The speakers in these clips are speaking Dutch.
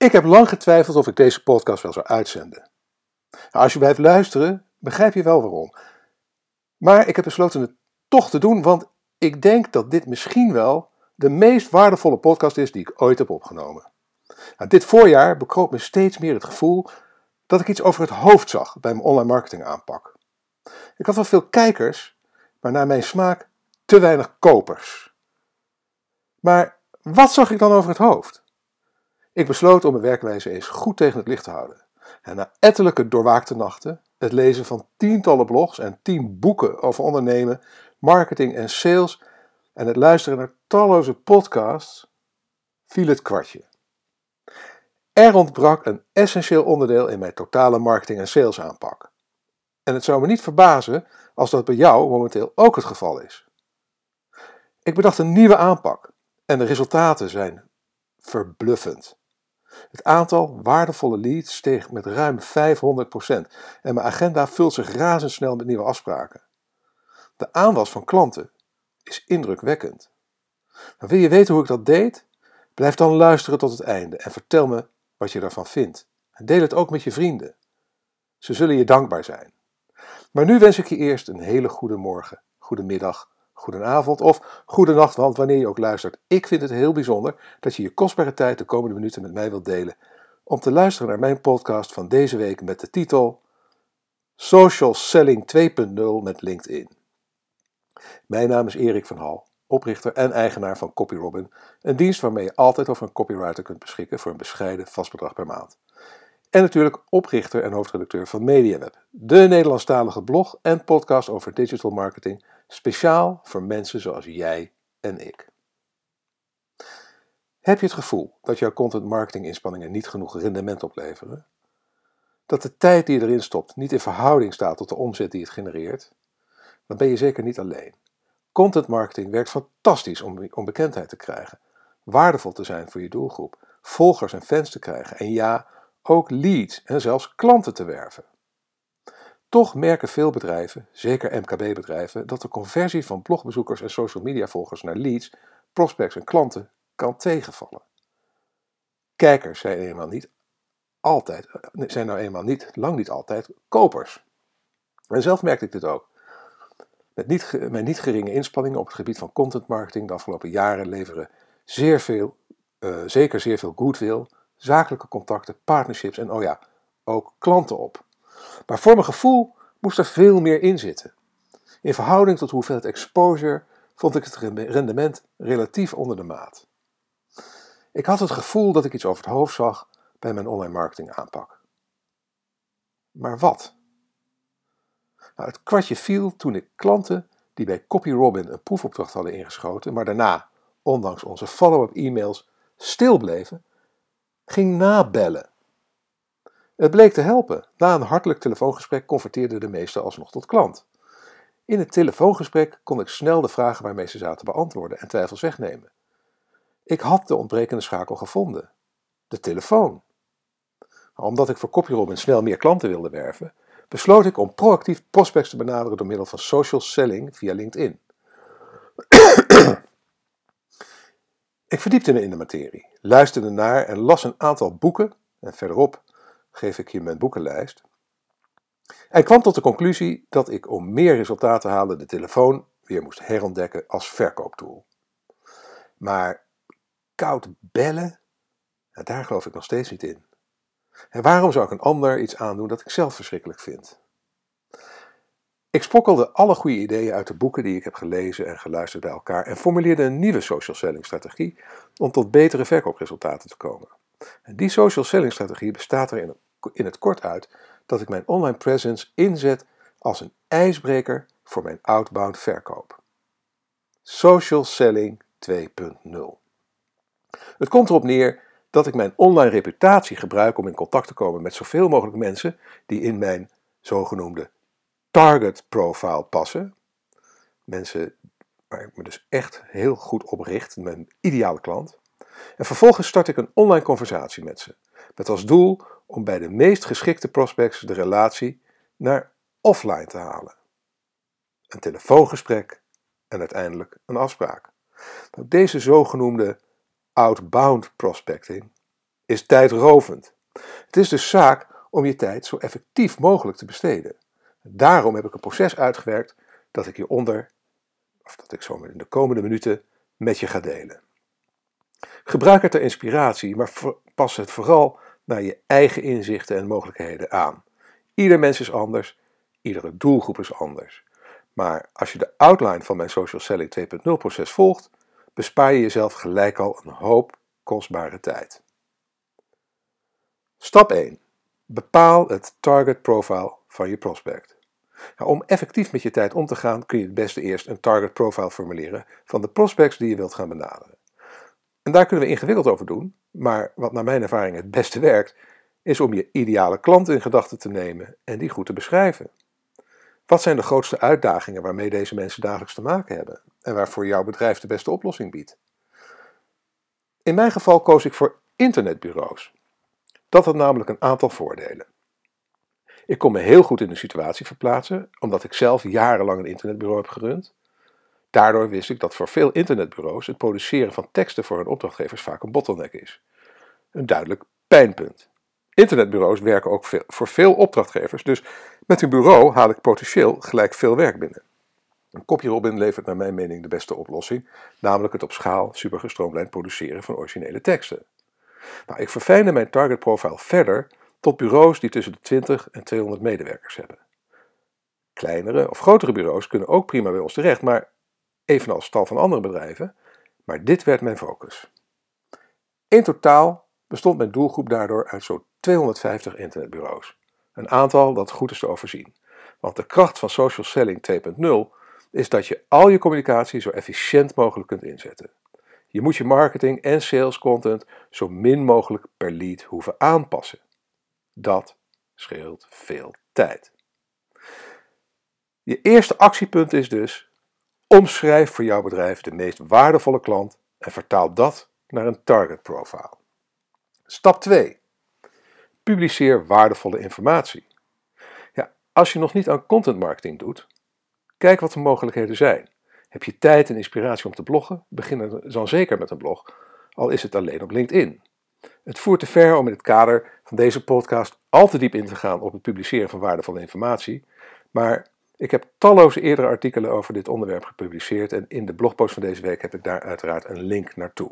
Ik heb lang getwijfeld of ik deze podcast wel zou uitzenden. Nou, als je blijft luisteren, begrijp je wel waarom. Maar ik heb besloten het toch te doen, want ik denk dat dit misschien wel de meest waardevolle podcast is die ik ooit heb opgenomen. Nou, dit voorjaar bekroop me steeds meer het gevoel dat ik iets over het hoofd zag bij mijn online marketing aanpak. Ik had wel veel kijkers, maar naar mijn smaak te weinig kopers. Maar wat zag ik dan over het hoofd? Ik besloot om mijn werkwijze eens goed tegen het licht te houden. En na ettelijke doorwaakte nachten, het lezen van tientallen blogs en tien boeken over ondernemen, marketing en sales en het luisteren naar talloze podcasts, viel het kwartje. Er ontbrak een essentieel onderdeel in mijn totale marketing- en sales aanpak. En het zou me niet verbazen als dat bij jou momenteel ook het geval is. Ik bedacht een nieuwe aanpak en de resultaten zijn verbluffend. Het aantal waardevolle leads steeg met ruim 500% en mijn agenda vult zich razendsnel met nieuwe afspraken. De aanwas van klanten is indrukwekkend. Wil je weten hoe ik dat deed? Blijf dan luisteren tot het einde en vertel me wat je ervan vindt. En deel het ook met je vrienden. Ze zullen je dankbaar zijn. Maar nu wens ik je eerst een hele goede morgen, goede middag, goede avond of goede nacht, want wanneer je ook luistert, ik vind het heel bijzonder dat je je kostbare tijd de komende minuten met mij wilt delen om te luisteren naar mijn podcast van deze week met de titel Social Selling 2.0 met LinkedIn. Mijn naam is Erik van Hal, oprichter en eigenaar van CopyRobin, een dienst waarmee je altijd over een copywriter kunt beschikken voor een bescheiden vast bedrag per maand. En natuurlijk oprichter en hoofdredacteur van MediaWeb, de Nederlandstalige blog en podcast over digital marketing, speciaal voor mensen zoals jij en ik. Heb je het gevoel dat jouw content marketing inspanningen niet genoeg rendement opleveren? Dat de tijd die je erin stopt niet in verhouding staat tot de omzet die het genereert? Dan ben je zeker niet alleen. Content marketing werkt fantastisch om, om bekendheid te krijgen, waardevol te zijn voor je doelgroep, volgers en fans te krijgen en ja, ook leads en zelfs klanten te werven. Toch merken veel bedrijven, zeker MKB-bedrijven, dat de conversie van blogbezoekers en social media volgers naar leads, prospects en klanten kan tegenvallen. Kijkers zijn eenmaal niet altijd, zijn nou eenmaal niet, lang niet altijd kopers. En zelf merkte ik dit ook. Met niet, mijn niet geringe inspanningen op het gebied van content marketing de afgelopen jaren leveren zeer veel, uh, zeker zeer veel goodwill, zakelijke contacten, partnerships en oh ja, ook klanten op. Maar voor mijn gevoel moest er veel meer in zitten. In verhouding tot hoeveelheid exposure vond ik het rendement relatief onder de maat. Ik had het gevoel dat ik iets over het hoofd zag bij mijn online marketing aanpak. Maar wat? Nou, het kwartje viel toen ik klanten die bij CopyRobin een proefopdracht hadden ingeschoten, maar daarna, ondanks onze follow-up e-mails, stil bleven, ging nabellen. Het bleek te helpen. Na een hartelijk telefoongesprek converteerden de meesten alsnog tot klant. In het telefoongesprek kon ik snel de vragen waarmee ze zaten beantwoorden en twijfels wegnemen. Ik had de ontbrekende schakel gevonden: de telefoon. Omdat ik voor CopyRobin snel meer klanten wilde werven, besloot ik om proactief prospects te benaderen door middel van social selling via LinkedIn. ik verdiepte me in de materie, luisterde naar en las een aantal boeken, en verderop geef ik je mijn boekenlijst, en kwam tot de conclusie dat ik om meer resultaat te halen de telefoon weer moest herontdekken als verkooptool. Maar koud bellen, daar geloof ik nog steeds niet in. En waarom zou ik een ander iets aandoen dat ik zelf verschrikkelijk vind? Ik sprokkelde alle goede ideeën uit de boeken die ik heb gelezen en geluisterd bij elkaar en formuleerde een nieuwe social selling strategie om tot betere verkoopresultaten te komen. Die social selling strategie bestaat er in het kort uit dat ik mijn online presence inzet als een ijsbreker voor mijn outbound verkoop. Social Selling 2.0. Het komt erop neer dat ik mijn online reputatie gebruik om in contact te komen met zoveel mogelijk mensen die in mijn zogenoemde target profile passen. Mensen waar ik me dus echt heel goed op richt, mijn ideale klant. En vervolgens start ik een online conversatie met ze, met als doel om bij de meest geschikte prospects de relatie naar offline te halen. Een telefoongesprek en uiteindelijk een afspraak. Deze zogenoemde outbound prospecting is tijdrovend. Het is dus zaak om je tijd zo effectief mogelijk te besteden. Daarom heb ik een proces uitgewerkt dat ik hieronder, of dat ik zo in de komende minuten met je ga delen. Gebruik het ter inspiratie, maar pas het vooral naar je eigen inzichten en mogelijkheden aan. Ieder mens is anders, iedere doelgroep is anders. Maar als je de outline van mijn Social Selling 2.0 proces volgt, bespaar je jezelf gelijk al een hoop kostbare tijd. Stap 1. Bepaal het target profile van je prospect. Nou, om effectief met je tijd om te gaan kun je het beste eerst een target profile formuleren van de prospects die je wilt gaan benaderen. Daar kunnen we ingewikkeld over doen, maar wat naar mijn ervaring het beste werkt, is om je ideale klant in gedachten te nemen en die goed te beschrijven. Wat zijn de grootste uitdagingen waarmee deze mensen dagelijks te maken hebben en waarvoor jouw bedrijf de beste oplossing biedt? In mijn geval koos ik voor internetbureaus. Dat had namelijk een aantal voordelen. Ik kon me heel goed in de situatie verplaatsen, omdat ik zelf jarenlang een internetbureau heb gerund. Daardoor wist ik dat voor veel internetbureaus het produceren van teksten voor hun opdrachtgevers vaak een bottleneck is. Een duidelijk pijnpunt. Internetbureaus werken ook veel, voor veel opdrachtgevers, dus met een bureau haal ik potentieel gelijk veel werk binnen. Een CopyRobin levert naar mijn mening de beste oplossing, namelijk het op schaal supergestroomlijnd produceren van originele teksten. Nou, ik verfijnde mijn target profile verder tot bureaus die tussen de 20 en 200 medewerkers hebben. Kleinere of grotere bureaus kunnen ook prima bij ons terecht, maar evenals tal van andere bedrijven, maar dit werd mijn focus. In totaal bestond mijn doelgroep daardoor uit zo'n 250 internetbureaus. Een aantal dat goed is te overzien. Want de kracht van social selling 2.0 is dat je al je communicatie zo efficiënt mogelijk kunt inzetten. Je moet je marketing en sales content zo min mogelijk per lead hoeven aanpassen. Dat scheelt veel tijd. Je eerste actiepunt is dus: omschrijf voor jouw bedrijf de meest waardevolle klant en vertaal dat naar een target profile. Stap 2. Publiceer waardevolle informatie. Ja, als je nog niet aan content marketing doet, kijk wat de mogelijkheden zijn. Heb je tijd en inspiratie om te bloggen? Begin dan zeker met een blog, al is het alleen op LinkedIn. Het voert te ver om in het kader van deze podcast al te diep in te gaan op het publiceren van waardevolle informatie, maar ik heb talloze eerdere artikelen over dit onderwerp gepubliceerd en in de blogpost van deze week heb ik daar uiteraard een link naartoe.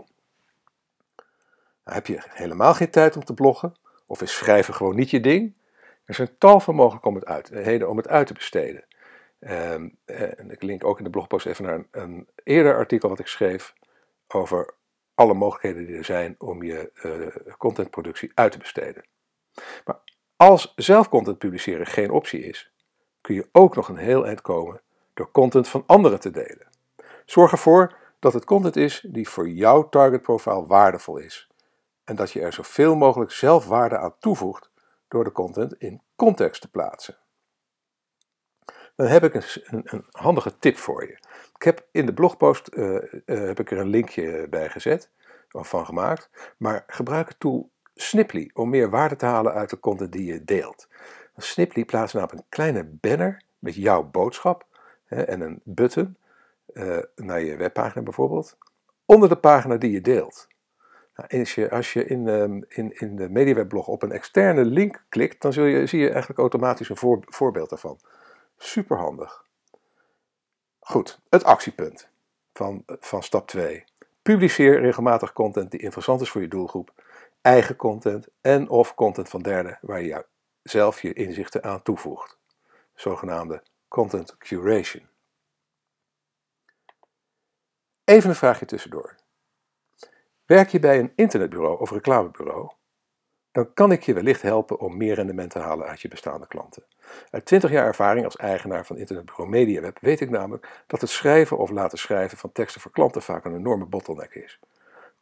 Nou, heb je helemaal geen tijd om te bloggen? Of is schrijven gewoon niet je ding? Er zijn tal van mogelijkheden om het uit te besteden. Um, en ik link ook in de blogpost even naar een, een, eerder artikel wat ik schreef over alle mogelijkheden die er zijn om je uh, contentproductie uit te besteden. Maar als zelf content publiceren geen optie is, kun je ook nog een heel eind komen door content van anderen te delen. Zorg ervoor dat het content is die voor jouw target profile waardevol is en dat je er zoveel mogelijk zelf waarde aan toevoegt door de content in context te plaatsen. Dan heb ik een, een, handige tip voor je. Ik heb in de blogpost uh, uh, heb ik er een linkje bij gezet, of van gemaakt, maar gebruik het tool Sniply om meer waarde te halen uit de content die je deelt. Sniply plaatst namelijk een kleine banner met jouw boodschap hè, en een button uh, naar je webpagina bijvoorbeeld, onder de pagina die je deelt. Nou, als je, als je in, um, in, in de MediaWebblog op een externe link klikt, dan je, zie je eigenlijk automatisch een voor, voorbeeld daarvan. Superhandig. Goed, het actiepunt van, van stap 2. Publiceer regelmatig content die interessant is voor je doelgroep, eigen content en of content van derden waar je zelf je inzichten aan toevoegt. Zogenaamde content curation. Even een vraagje tussendoor. Werk je bij een internetbureau of reclamebureau? Dan kan ik je wellicht helpen om meer rendement te halen uit je bestaande klanten. Uit 20 jaar ervaring als eigenaar van internetbureau MediaWeb weet ik namelijk dat het schrijven of laten schrijven van teksten voor klanten vaak een enorme bottleneck is.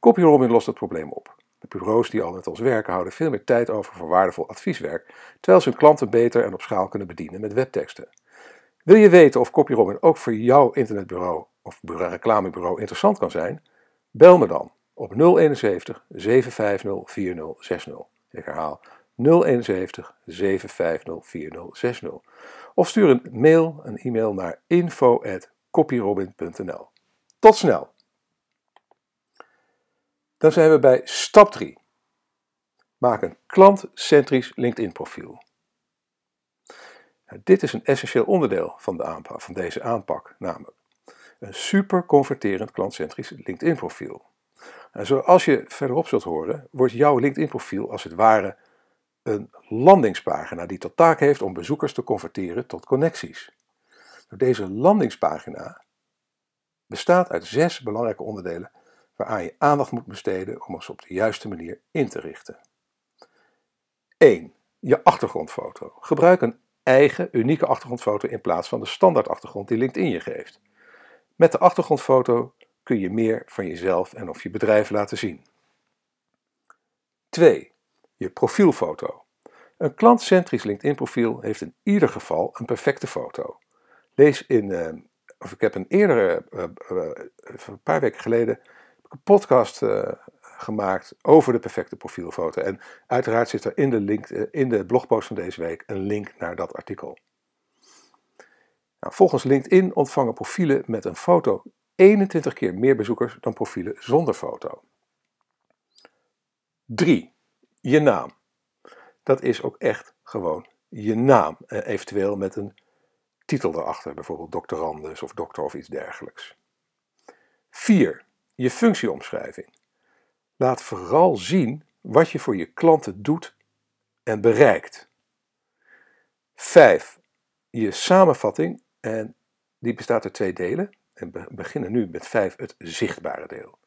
CopyRobin lost het probleem op. Bureaus die al met ons werken houden veel meer tijd over voor waardevol advieswerk, terwijl ze hun klanten beter en op schaal kunnen bedienen met webteksten. Wil je weten of CopyRobin ook voor jouw internetbureau of reclamebureau interessant kan zijn? Bel me dan op 071 750 4060. Ik herhaal 071 750 4060. Of stuur een mail, een e-mail naar info@copyrobin.nl. Tot snel! Dan zijn we bij stap 3. Maak een klantcentrisch LinkedIn profiel. Nou, dit is een essentieel onderdeel van, de aanpak, van deze aanpak, namelijk een super converterend klantcentrisch LinkedIn profiel. En zoals je verderop zult horen, wordt jouw LinkedIn profiel als het ware een landingspagina die tot taak heeft om bezoekers te converteren tot connecties. Nou, deze landingspagina bestaat uit zes belangrijke onderdelen waaraan je aandacht moet besteden om ze op de juiste manier in te richten. 1. Je achtergrondfoto. Gebruik een eigen unieke achtergrondfoto in plaats van de standaard achtergrond die LinkedIn je geeft. Met de achtergrondfoto kun je meer van jezelf en of je bedrijf laten zien. 2. Je profielfoto. Een klantcentrisch LinkedIn profiel heeft in ieder geval een perfecte foto. Lees in, uh, of ik heb een eerdere, uh, uh, een paar weken geleden, podcast gemaakt over de perfecte profielfoto. En uiteraard zit er in de, link, in de blogpost van deze week een link naar dat artikel. Nou, volgens LinkedIn ontvangen profielen met een foto 21 keer meer bezoekers dan profielen zonder foto. 3. Je naam. Dat is ook echt gewoon je naam, eventueel met een titel erachter, bijvoorbeeld doctorandus of dokter of iets dergelijks. 4. Je functieomschrijving. Laat vooral zien wat je voor je klanten doet en bereikt. 5. Je samenvatting, en die bestaat uit twee delen. En we beginnen nu met 5, het zichtbare deel.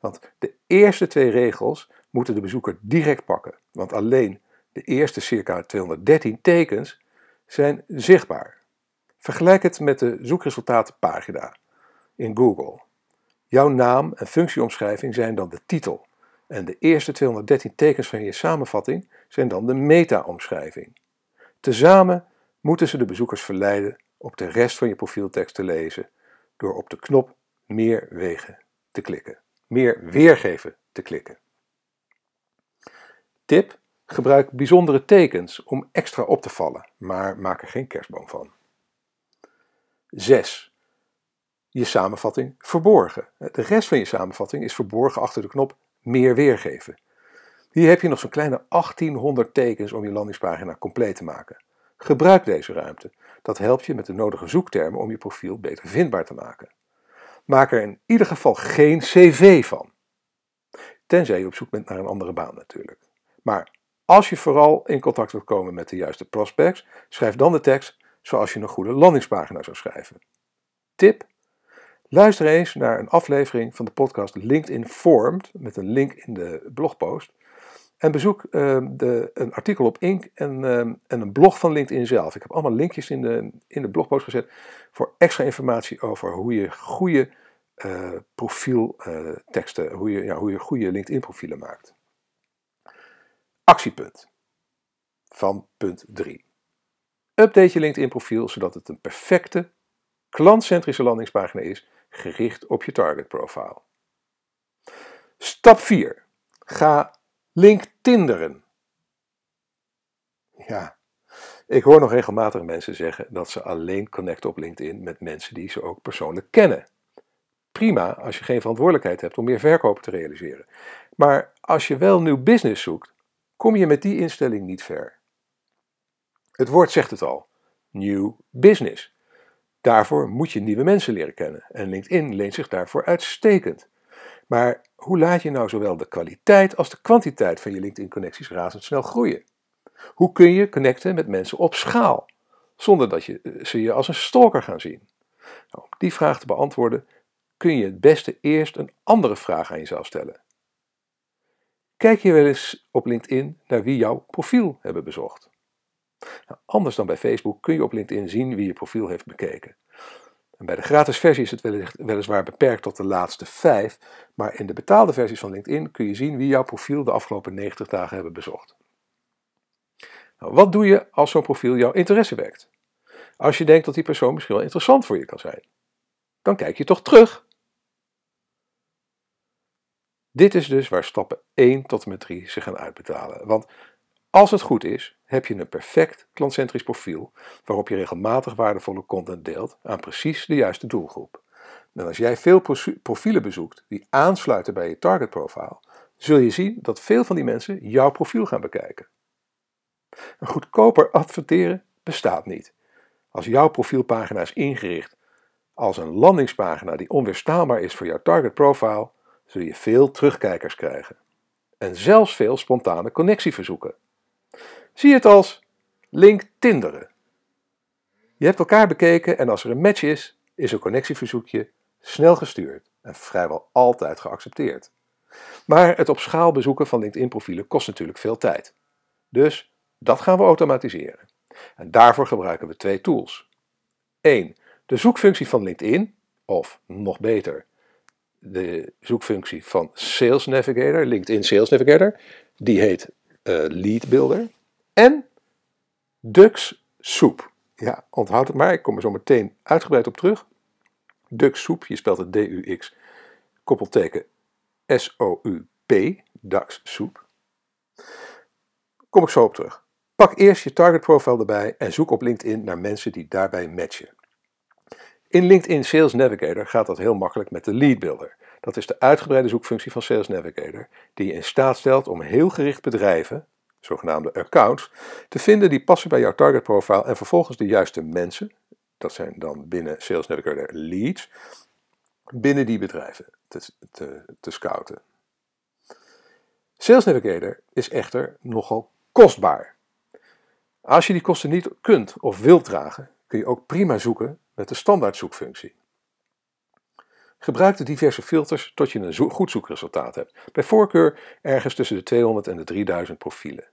Want de eerste twee regels moeten de bezoeker direct pakken, want alleen de eerste circa 213 tekens zijn zichtbaar. Vergelijk het met de zoekresultatenpagina in Google. Jouw naam en functieomschrijving zijn dan de titel en de eerste 213 tekens van je samenvatting zijn dan de meta-omschrijving. Tezamen moeten ze de bezoekers verleiden op de rest van je profieltekst te lezen door op de knop Meer wegen te klikken. Meer weergeven te klikken. Tip: gebruik bijzondere tekens om extra op te vallen, maar maak er geen kerstboom van. 6. Je samenvatting verborgen. De rest van je samenvatting is verborgen achter de knop Meer weergeven. Hier heb je nog zo'n kleine 1800 tekens om je landingspagina compleet te maken. Gebruik deze ruimte. Dat helpt je met de nodige zoektermen om je profiel beter vindbaar te maken. Maak er in ieder geval geen cv van. Tenzij je op zoek bent naar een andere baan natuurlijk. Maar als je vooral in contact wilt komen met de juiste prospects, schrijf dan de tekst zoals je een goede landingspagina zou schrijven. Tip: luister eens naar een aflevering van de podcast LinkedIn Formed met een link in de blogpost. En bezoek uh, de, een artikel op Inc. En, uh, en, een blog van LinkedIn zelf. Ik heb allemaal linkjes in de, in de blogpost gezet voor extra informatie over hoe je goede uh, profielteksten, hoe, je, ja, hoe je goede LinkedIn profielen maakt. Actiepunt van punt 3. Update je LinkedIn profiel zodat het een perfecte, klantcentrische landingspagina is, gericht op je target profile. Stap 4. Ga LinkedInderen. Ja, ik hoor nog regelmatig mensen zeggen dat ze alleen connecten op LinkedIn met mensen die ze ook persoonlijk kennen. Prima als je geen verantwoordelijkheid hebt om meer verkopen te realiseren. Maar als je wel nieuw business zoekt, kom je met die instelling niet ver. Het woord zegt het al: nieuw business. Daarvoor moet je nieuwe mensen leren kennen en LinkedIn leent zich daarvoor uitstekend. Maar hoe laat je nou zowel de kwaliteit als de kwantiteit van je LinkedIn-connecties razendsnel groeien? Hoe kun je connecten met mensen op schaal, zonder dat je, eh, ze je als een stalker gaan zien? Nou, om die vraag te beantwoorden kun je het beste eerst een andere vraag aan jezelf stellen. Kijk je wel eens op LinkedIn naar wie jouw profiel hebben bezocht? Nou, anders dan bij Facebook kun je op LinkedIn zien wie je profiel heeft bekeken. En bij de gratis versie is het weliswaar beperkt tot de laatste vijf, maar in de betaalde versies van LinkedIn kun je zien wie jouw profiel de afgelopen 90 dagen hebben bezocht. Nou, wat doe je als zo'n profiel jouw interesse wekt? Als je denkt dat die persoon misschien wel interessant voor je kan zijn, dan kijk je toch terug. Dit is dus waar stappen 1 tot en met 3 zich gaan uitbetalen. Want als het goed is, heb je een perfect klantcentrisch profiel waarop je regelmatig waardevolle content deelt aan precies de juiste doelgroep. En als jij veel profielen bezoekt die aansluiten bij je target profile, zul je zien dat veel van die mensen jouw profiel gaan bekijken. Een goedkoper adverteren bestaat niet. Als jouw profielpagina is ingericht als een landingspagina die onweerstaanbaar is voor jouw target profile, zul je veel terugkijkers krijgen. En zelfs veel spontane connectieverzoeken. Zie het als LinkedInderen. Je hebt elkaar bekeken en als er een match is, is een connectieverzoekje snel gestuurd en vrijwel altijd geaccepteerd. Maar het op schaal bezoeken van LinkedIn-profielen kost natuurlijk veel tijd. Dus dat gaan we automatiseren. En daarvoor gebruiken we twee tools. 1. De zoekfunctie van LinkedIn, of nog beter, de zoekfunctie van Sales Navigator, LinkedIn Sales Navigator, die heet uh, Lead Builder. En Dux Soep. Ja, onthoud het maar, ik kom er zo meteen uitgebreid op terug. Dux Soep, je spelt het D-U-X, koppelteken S-O-U-P, Dux Soep. Kom ik zo op terug. Pak eerst je target profile erbij en zoek op LinkedIn naar mensen die daarbij matchen. In LinkedIn Sales Navigator gaat dat heel makkelijk met de Lead Builder. Dat is de uitgebreide zoekfunctie van Sales Navigator, die je in staat stelt om heel gericht bedrijven, zogenaamde accounts, te vinden die passen bij jouw target profile en vervolgens de juiste mensen, dat zijn dan binnen Sales Navigator leads, binnen die bedrijven te, te, te scouten. Sales Navigator is echter nogal kostbaar. Als je die kosten niet kunt of wilt dragen, kun je ook prima zoeken met de standaard zoekfunctie. Gebruik de diverse filters tot je een goed zoekresultaat hebt. Bij voorkeur ergens tussen de 200 en de 3000 profielen.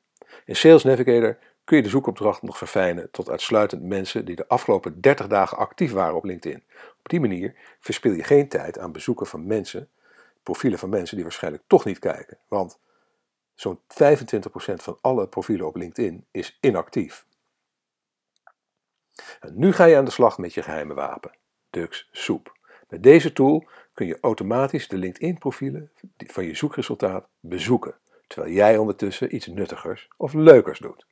In Sales Navigator kun je de zoekopdracht nog verfijnen tot uitsluitend mensen die de afgelopen 30 dagen actief waren op LinkedIn. Op die manier verspil je geen tijd aan bezoeken van mensen, profielen van mensen die waarschijnlijk toch niet kijken. Want zo'n 25% van alle profielen op LinkedIn is inactief. En nu ga je aan de slag met je geheime wapen, Dux Soep. Met deze tool kun je automatisch de LinkedIn-profielen van je zoekresultaat bezoeken, terwijl jij ondertussen iets nuttigers of leukers doet.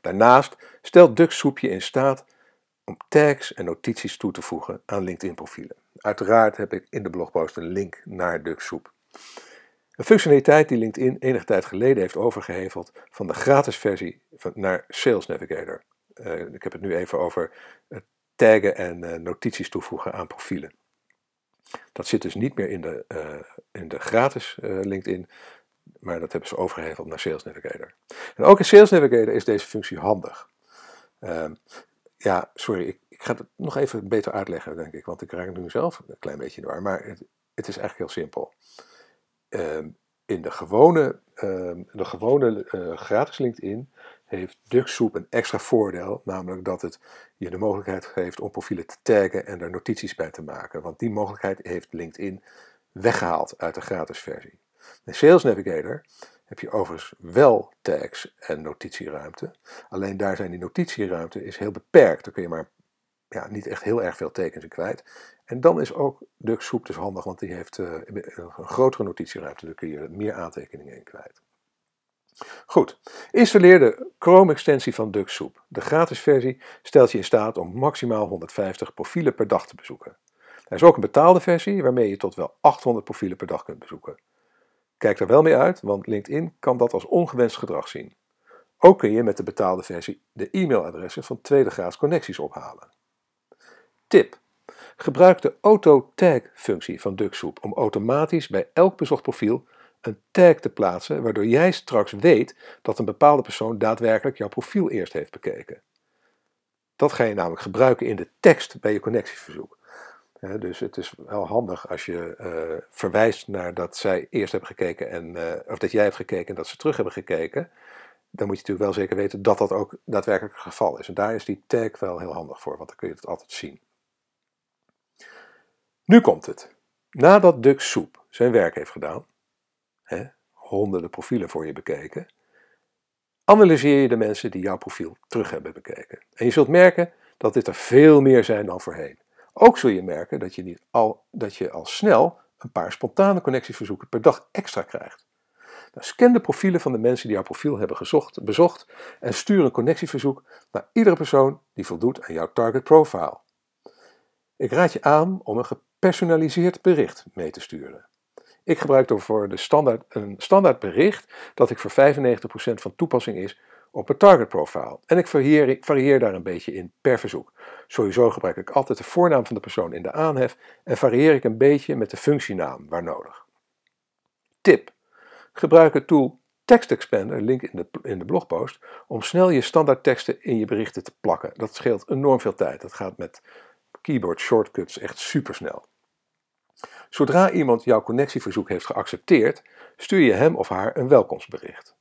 Daarnaast stelt Dux Soep je in staat om tags en notities toe te voegen aan LinkedIn-profielen. Uiteraard heb ik in de blogpost een link naar Dux Soep. Een functionaliteit die LinkedIn enige tijd geleden heeft overgeheveld van de gratis versie naar Sales Navigator. Uh, ik heb het nu even over het taggen en uh, notities toevoegen aan profielen. Dat zit dus niet meer in de, in de gratis LinkedIn, maar dat hebben ze overgeheveld naar Sales Navigator. En ook in Sales Navigator is deze functie handig. Ehm, ja, sorry, ik, ik, ga het nog even beter uitleggen, denk ik, want ik raak nu zelf een klein beetje war, maar het, het is eigenlijk heel simpel. Ehm, in de gewone, ehm, de gewone gratis LinkedIn heeft DuckSoup een extra voordeel, namelijk dat het je de mogelijkheid geeft om profielen te taggen en er notities bij te maken. Want die mogelijkheid heeft LinkedIn weggehaald uit de gratis versie. In Sales Navigator heb je overigens wel tags en notitieruimte. Alleen daar zijn die notitieruimte is heel beperkt. Daar kun je maar ja, niet echt heel erg veel tekens in kwijt. En dan is ook DuckSoup dus handig, want die heeft uh, een grotere notitieruimte. Daar kun je meer aantekeningen in kwijt. Goed, installeer de Chrome-extensie van DuckSoup. De gratis versie stelt je in staat om maximaal 150 profielen per dag te bezoeken. Er is ook een betaalde versie waarmee je tot wel 800 profielen per dag kunt bezoeken. Kijk er wel mee uit, want LinkedIn kan dat als ongewenst gedrag zien. Ook kun je met de betaalde versie de e-mailadressen van tweede graads connecties ophalen. Tip. Gebruik de auto-tag-functie van DuckSoup om automatisch bij elk bezocht profiel een tag te plaatsen, waardoor jij straks weet dat een bepaalde persoon daadwerkelijk jouw profiel eerst heeft bekeken. Dat ga je namelijk gebruiken in de tekst bij je connectieverzoek. Dus het is wel handig als je uh, verwijst naar dat zij eerst hebben gekeken en, uh, of dat jij hebt gekeken en dat ze terug hebben gekeken. Dan moet je natuurlijk wel zeker weten dat dat ook daadwerkelijk het geval is. En daar is die tag wel heel handig voor, want dan kun je het altijd zien. Nu komt het. Nadat Duck Soep zijn werk heeft gedaan, hè, honderden profielen voor je bekeken, analyseer je de mensen die jouw profiel terug hebben bekeken. En je zult merken dat dit er veel meer zijn dan voorheen. Ook zul je merken dat je, niet al, dat je al snel een paar spontane connectieverzoeken per dag extra krijgt. Nou, scan de profielen van de mensen die jouw profiel hebben gezocht, bezocht en stuur een connectieverzoek naar iedere persoon die voldoet aan jouw target profile. Ik raad je aan om een gepersonaliseerd bericht mee te sturen. Ik gebruik daarvoor de standaard, een standaard bericht dat ik voor 95% van toepassing is op het target profile. En ik varieer, varieer, daar een beetje in per verzoek. Sowieso gebruik ik altijd de voornaam van de persoon in de aanhef en varieer ik een beetje met de functienaam waar nodig. Tip. Gebruik het tool Text Expander, link in de, in de blogpost, om snel je standaard teksten in je berichten te plakken. Dat scheelt enorm veel tijd. Dat gaat met keyboard shortcuts echt supersnel. Zodra iemand jouw connectieverzoek heeft geaccepteerd, stuur je hem of haar een welkomstbericht.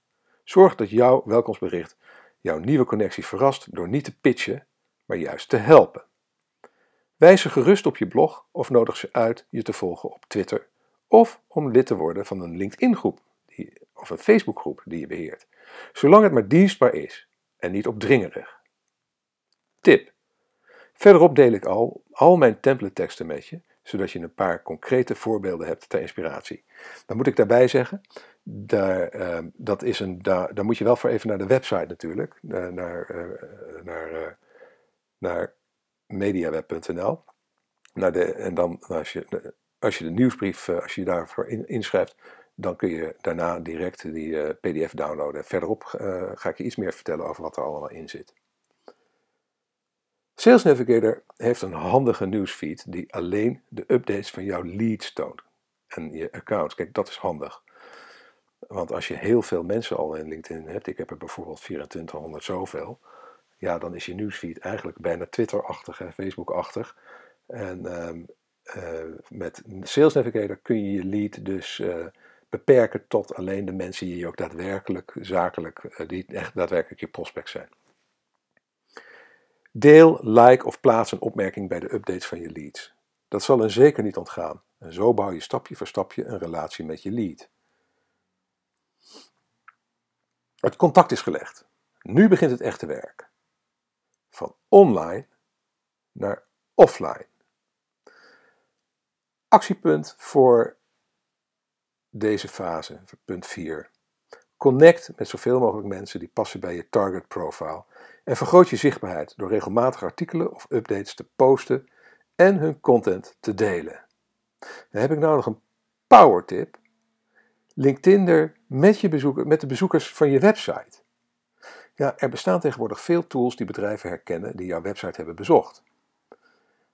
Zorg dat jouw welkomstbericht jouw nieuwe connectie verrast door niet te pitchen, maar juist te helpen. Wijs ze gerust op je blog of nodig ze uit je te volgen op Twitter of om lid te worden van een LinkedIn-groep of een Facebookgroep die je beheert, zolang het maar dienstbaar is en niet opdringerig. Tip. Verderop deel ik al, al mijn template teksten met je, zodat je een paar concrete voorbeelden hebt ter inspiratie. Dan moet ik daarbij zeggen, daar, ehm, dat is een, daar, moet je wel voor even naar de website natuurlijk, naar, naar, uh, naar, naar mediaweb.nl. Naar de, en dan als je, als je de nieuwsbrief, als je, daarvoor in, inschrijft, dan kun je daarna direct die PDF downloaden. Verderop ga ik je iets meer vertellen over wat er allemaal in zit. Sales Navigator heeft een handige nieuwsfeed die alleen de updates van jouw leads toont en je accounts. Kijk, dat is handig. Want als je heel veel mensen al in LinkedIn hebt, ik heb er bijvoorbeeld 2400 zoveel, ja, dan is je nieuwsfeed eigenlijk bijna Twitter-achtig en Facebook-achtig. En uh, uh, met Sales Navigator kun je je lead dus uh, beperken tot alleen de mensen die je ook daadwerkelijk zakelijk, eh, die echt daadwerkelijk je prospects zijn. Deel, like of plaats een opmerking bij de updates van je leads. Dat zal een zeker niet ontgaan. En zo bouw je stapje voor stapje een relatie met je lead. Het contact is gelegd. Nu begint het echte werk. Van online naar offline. Actiepunt voor deze fase, punt 4. Connect met zoveel mogelijk mensen die passen bij je target profile en vergroot je zichtbaarheid door regelmatig artikelen of updates te posten en hun content te delen. Dan heb ik nou nog een power tip. LinkedIn met, je bezoeker, met de bezoekers van je website. Ja, er bestaan tegenwoordig veel tools die bedrijven herkennen die jouw website hebben bezocht.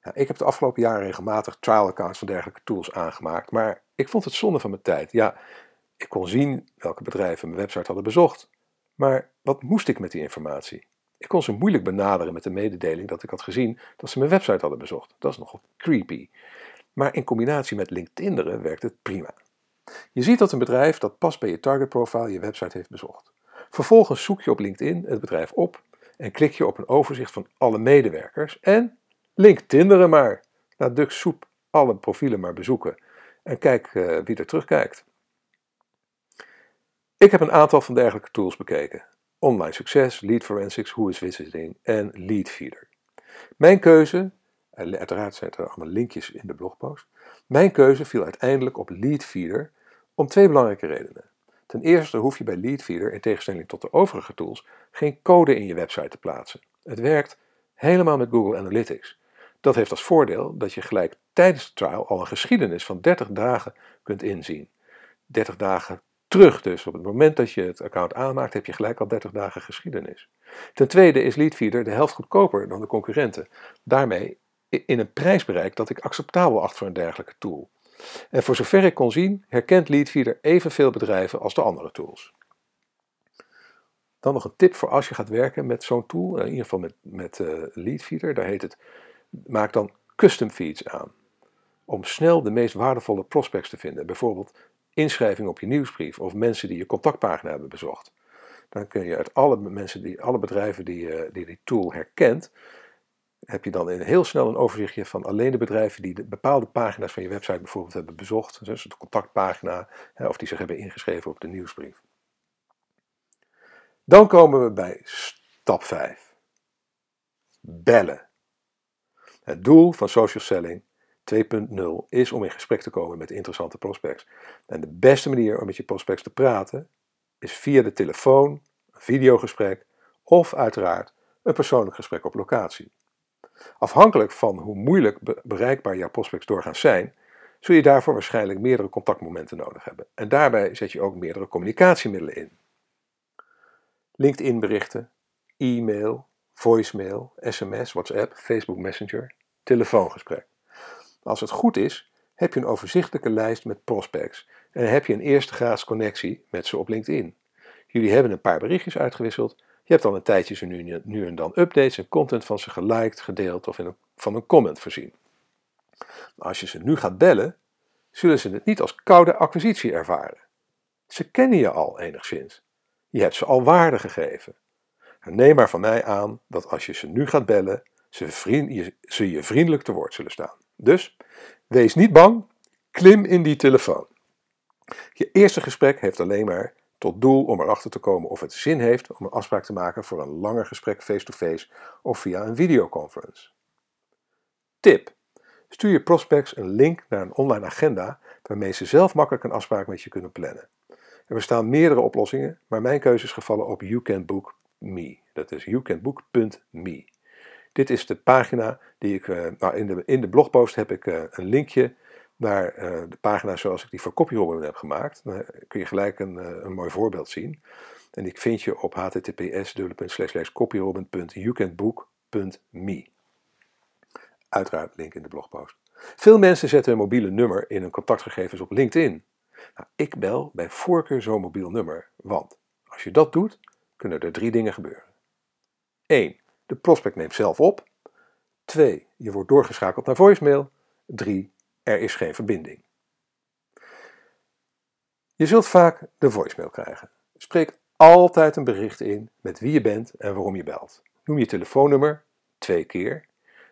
Ja, ik heb de afgelopen jaren regelmatig trial accounts van dergelijke tools aangemaakt, maar ik vond het zonde van mijn tijd. Ja, ik kon zien welke bedrijven mijn website hadden bezocht, maar wat moest ik met die informatie? Ik kon ze moeilijk benaderen met de mededeling dat ik had gezien dat ze mijn website hadden bezocht. Dat is nogal creepy. Maar in combinatie met LinkedIn werkt het prima. Je ziet dat een bedrijf dat past bij je target profile je website heeft bezocht. Vervolgens zoek je op LinkedIn het bedrijf op en klik je op een overzicht van alle medewerkers en LinkedInderen maar. Laat Duk Soep alle profielen maar bezoeken en kijk uh, wie er terugkijkt. Ik heb een aantal van dergelijke tools bekeken. Online Succes, Lead Forensics, Who is Visiting en Lead Feeder. Mijn keuze, uiteraard zijn er allemaal linkjes in de blogpost, mijn keuze viel uiteindelijk op Lead Feeder om twee belangrijke redenen. Ten eerste hoef je bij Lead Feeder, in tegenstelling tot de overige tools, geen code in je website te plaatsen. Het werkt helemaal met Google Analytics. Dat heeft als voordeel dat je gelijk tijdens de trial al een geschiedenis van 30 dagen kunt inzien. 30 dagen terug dus. Op het moment dat je het account aanmaakt, heb je gelijk al 30 dagen geschiedenis. Ten tweede is Leadfeeder de helft goedkoper dan de concurrenten. Daarmee in een prijsbereik dat ik acceptabel acht voor een dergelijke tool. En voor zover ik kon zien, herkent Leadfeeder evenveel bedrijven als de andere tools. Dan nog een tip voor als je gaat werken met zo'n tool, in ieder geval met, met uh, Leadfeeder. Daar heet het, maak dan custom feeds aan. Om snel de meest waardevolle prospects te vinden. Bijvoorbeeld inschrijving op je nieuwsbrief of mensen die je contactpagina hebben bezocht. Dan kun je uit alle mensen, die, alle bedrijven die, uh, die die tool herkent, heb je dan heel snel een overzichtje van alleen de bedrijven die de bepaalde pagina's van je website bijvoorbeeld hebben bezocht, dus de contactpagina, of die zich hebben ingeschreven op de nieuwsbrief. Dan komen we bij stap 5. Bellen. Het doel van social selling 2.0 is om in gesprek te komen met interessante prospects. En de beste manier om met je prospects te praten is via de telefoon, een videogesprek of uiteraard een persoonlijk gesprek op locatie. Afhankelijk van hoe moeilijk bereikbaar jouw prospects doorgaans zijn, zul je daarvoor waarschijnlijk meerdere contactmomenten nodig hebben. En daarbij zet je ook meerdere communicatiemiddelen in. LinkedIn berichten, e-mail, voicemail, sms, WhatsApp, Facebook Messenger, telefoongesprek. Als het goed is, heb je een overzichtelijke lijst met prospects en heb je een eerste graads connectie met ze op LinkedIn. Jullie hebben een paar berichtjes uitgewisseld, je hebt al een tijdje ze nu, nu en dan updates en content van ze geliked, gedeeld of in een, van een comment voorzien. Als je ze nu gaat bellen, zullen ze het niet als koude acquisitie ervaren. Ze kennen je al enigszins. Je hebt ze al waarde gegeven. neem maar van mij aan dat als je ze nu gaat bellen, ze, vriend, ze je vriendelijk te woord zullen staan. Dus wees niet bang, klim in die telefoon. Je eerste gesprek heeft alleen maar tot doel om erachter te komen of het zin heeft om een afspraak te maken voor een langer gesprek face-to-face of via een videoconference. Tip: Stuur je prospects een link naar een online agenda waarmee ze zelf makkelijk een afspraak met je kunnen plannen. Er bestaan meerdere oplossingen, maar mijn keuze is gevallen op YouCanBook.me. Dat is youcanbook.me. Dit is de pagina die ik, uh, nou in, de, in de blogpost heb ik uh, een linkje naar uh, de pagina zoals ik die voor CopyRobin heb gemaakt. Dan kun je gelijk een, een mooi voorbeeld zien. En die vind je op https://copyRobin.youcanbook.me. Uiteraard link in de blogpost. Veel mensen zetten hun mobiele nummer in hun contactgegevens op LinkedIn. Nou, ik bel bij voorkeur zo'n mobiel nummer, want als je dat doet, kunnen er drie dingen gebeuren. 1. De prospect neemt zelf op. 2. Je wordt doorgeschakeld naar voicemail. 3. Er is geen verbinding. Je zult vaak de voicemail krijgen. Spreek altijd een bericht in met wie je bent en waarom je belt. Noem je telefoonnummer twee keer.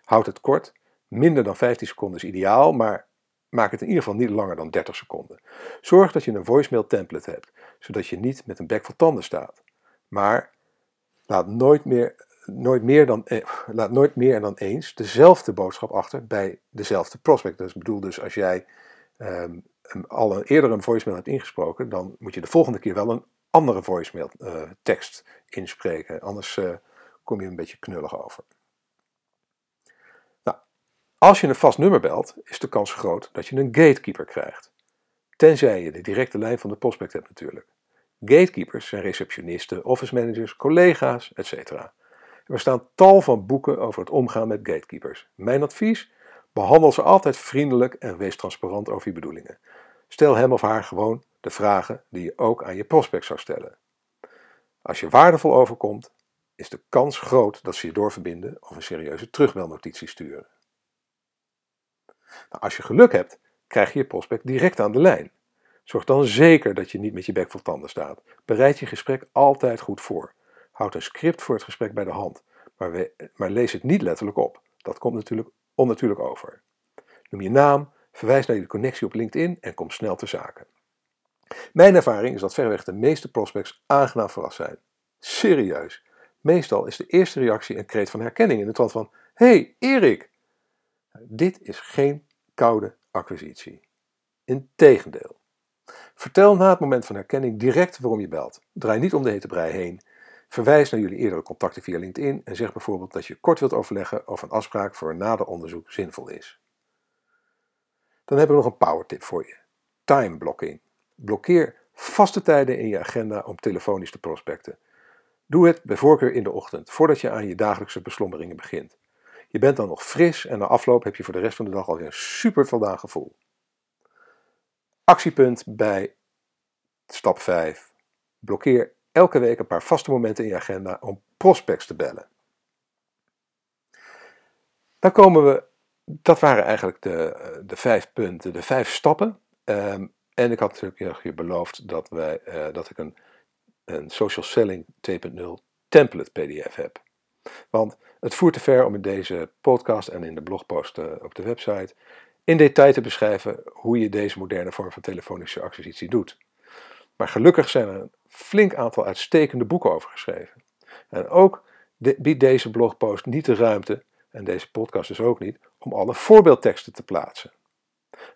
Houd het kort. Minder dan 15 seconden is ideaal, maar maak het in ieder geval niet langer dan 30 seconden. Zorg dat je een voicemail template hebt, zodat je niet met een bek vol tanden staat. Maar laat nooit meer, nooit meer, dan, eh, laat nooit meer dan eens dezelfde boodschap achter bij dezelfde prospect. Dat bedoel dus als jij um, al een, eerder een voicemail hebt ingesproken, dan moet je de volgende keer wel een andere voicemail uh, tekst inspreken. Anders uh, kom je een beetje knullig over. Als je een vast nummer belt, is de kans groot dat je een gatekeeper krijgt. Tenzij je de directe lijn van de prospect hebt natuurlijk. Gatekeepers zijn receptionisten, office managers, collega's, etc. Er bestaan tal van boeken over het omgaan met gatekeepers. Mijn advies? Behandel ze altijd vriendelijk en wees transparant over je bedoelingen. Stel hem of haar gewoon de vragen die je ook aan je prospect zou stellen. Als je waardevol overkomt, is de kans groot dat ze je doorverbinden of een serieuze terugbelnotitie sturen. Nou, als je geluk hebt, krijg je je prospect direct aan de lijn. Zorg dan zeker dat je niet met je bek vol tanden staat. Bereid je gesprek altijd goed voor. Houd een script voor het gesprek bij de hand, maar, we, maar lees het niet letterlijk op. Dat komt natuurlijk onnatuurlijk over. Noem je naam, verwijs naar je connectie op LinkedIn en kom snel te zaken. Mijn ervaring is dat verreweg de meeste prospects aangenaam verrast zijn. Serieus. Meestal is de eerste reactie een kreet van herkenning in de trant van: Hey, Erik! Dit is geen koude acquisitie. Integendeel. Vertel na het moment van herkenning direct waarom je belt. Draai niet om de hete brei heen. Verwijs naar jullie eerdere contacten via LinkedIn en zeg bijvoorbeeld dat je kort wilt overleggen of een afspraak voor een nader onderzoek zinvol is. Dan heb ik nog een power tip voor je. Time blocking. Blokkeer vaste tijden in je agenda om telefonisch te prospecten. Doe het bij voorkeur in de ochtend, voordat je aan je dagelijkse beslommeringen begint. Je bent dan nog fris en na afloop heb je voor de rest van de dag alweer een super voldaan gevoel. Actiepunt bij stap 5. Blokkeer elke week een paar vaste momenten in je agenda om prospects te bellen. Dan komen we, dat waren eigenlijk de, de vijf punten, de vijf stappen. Um, en ik had natuurlijk je beloofd dat, wij, uh, dat ik een, een Social Selling 2.0 template PDF heb. Want het voert te ver om in deze podcast en in de blogpost eh, op de website in detail te beschrijven hoe je deze moderne vorm van telefonische acquisitie doet. Maar gelukkig zijn er flink aantal uitstekende boeken over geschreven. En ook biedt deze blogpost niet de ruimte, en deze podcast dus ook niet, om alle voorbeeldteksten te plaatsen.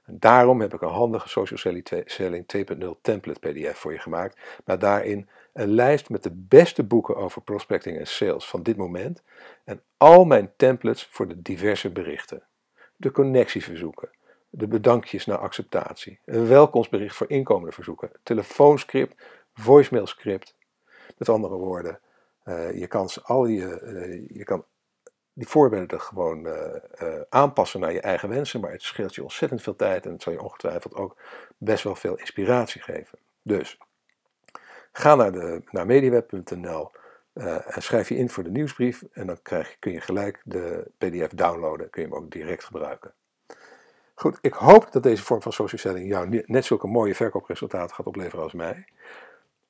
En daarom heb ik een handige Social Selling 2.0 template PDF voor je gemaakt, met daarin een lijst met de beste boeken over prospecting en sales van dit moment en al mijn templates voor de diverse berichten. De connectieverzoeken, de bedankjes naar acceptatie, een welkomstbericht voor inkomende verzoeken, telefoonscript, voicemailscript. Met andere woorden, uh, je kan al je, uh, je kan die voorbeelden gewoon uh, aanpassen naar je eigen wensen, maar het scheelt je ontzettend veel tijd en het zal je ongetwijfeld ook best wel veel inspiratie geven. Dus ga naar, de, naar mediaweb.nl en schrijf je in voor de nieuwsbrief en dan krijg, kun je gelijk de PDF downloaden, kun je hem ook direct gebruiken. Goed, ik hoop dat deze vorm van social selling jou net zulke mooie verkoopresultaten gaat opleveren als mij.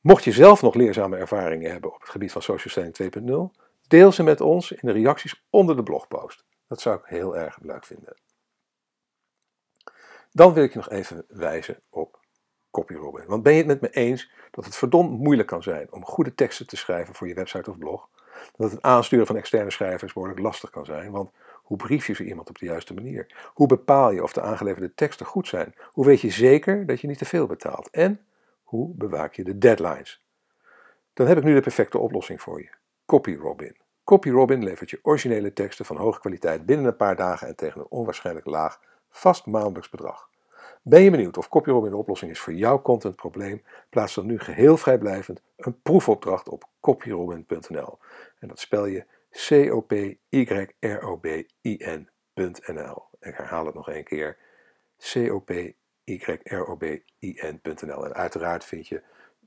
Mocht je zelf nog leerzame ervaringen hebben op het gebied van social selling 2.0, deel ze met ons in de reacties onder de blogpost. Dat zou ik heel erg leuk vinden. Dan wil ik je nog even wijzen op CopyRobin. Want ben je het met me eens dat het verdomd moeilijk kan zijn om goede teksten te schrijven voor je website of blog? Dat het aansturen van externe schrijvers behoorlijk lastig kan zijn, want hoe brief je zo iemand op de juiste manier? Hoe bepaal je of de aangeleverde teksten goed zijn? Hoe weet je zeker dat je niet te veel betaalt? En hoe bewaak je de deadlines? Dan heb ik nu de perfecte oplossing voor je. CopyRobin. CopyRobin levert je originele teksten van hoge kwaliteit binnen een paar dagen en tegen een onwaarschijnlijk laag, vast maandelijks bedrag. Ben je benieuwd of CopyRobin de oplossing is voor jouw contentprobleem? Plaats dan nu geheel vrijblijvend een proefopdracht op copyrobin.nl. En dat spel je C-O-P-Y-R-O-B-I-N.nl. Ik herhaal het nog een keer. C-O-P-Y-R-O-B-I-N.nl. En uiteraard vind je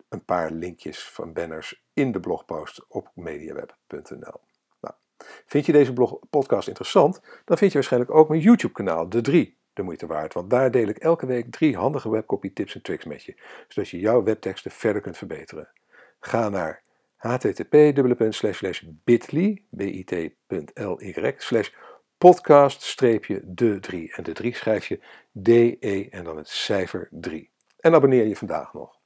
een paar linkjes van banners in de blogpost op mediaweb.nl. Nou, vind je deze blog, podcast interessant? Dan vind je waarschijnlijk ook mijn YouTube-kanaal, De 3, de moeite waard. Want daar deel ik elke week drie handige webcopy tips en tricks met je, zodat je jouw webteksten verder kunt verbeteren. Ga naar http://bit.ly podcast-de 3. En de 3 schrijf je DE en dan het cijfer 3. En abonneer je vandaag nog.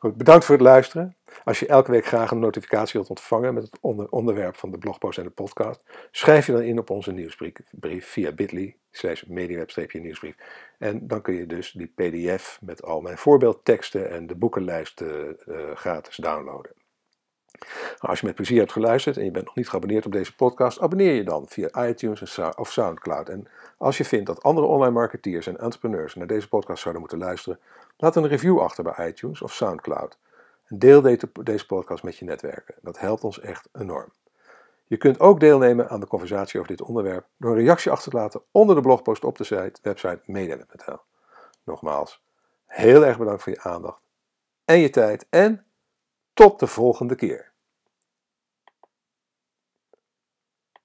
Bedankt voor het luisteren. Als je elke week graag een notificatie wilt ontvangen met het onder onderwerp van de blogpost en de podcast, schrijf je dan in op onze nieuwsbrief via bit.ly slash mediaweb-nieuwsbrief. En dan kun je dus die pdf met al mijn voorbeeldteksten en de boekenlijst uh, gratis downloaden. Als je met plezier hebt geluisterd en je bent nog niet geabonneerd op deze podcast, abonneer je dan via iTunes of Soundcloud. En als je vindt dat andere online marketeers en entrepreneurs naar deze podcast zouden moeten luisteren, laat een review achter bij iTunes of Soundcloud. En deel deze podcast met je netwerken. Dat helpt ons echt enorm. Je kunt ook deelnemen aan de conversatie over dit onderwerp door een reactie achter te laten onder de blogpost op de site, website mediaweb.nl. Nogmaals, heel erg bedankt voor je aandacht en je tijd en tot de volgende keer.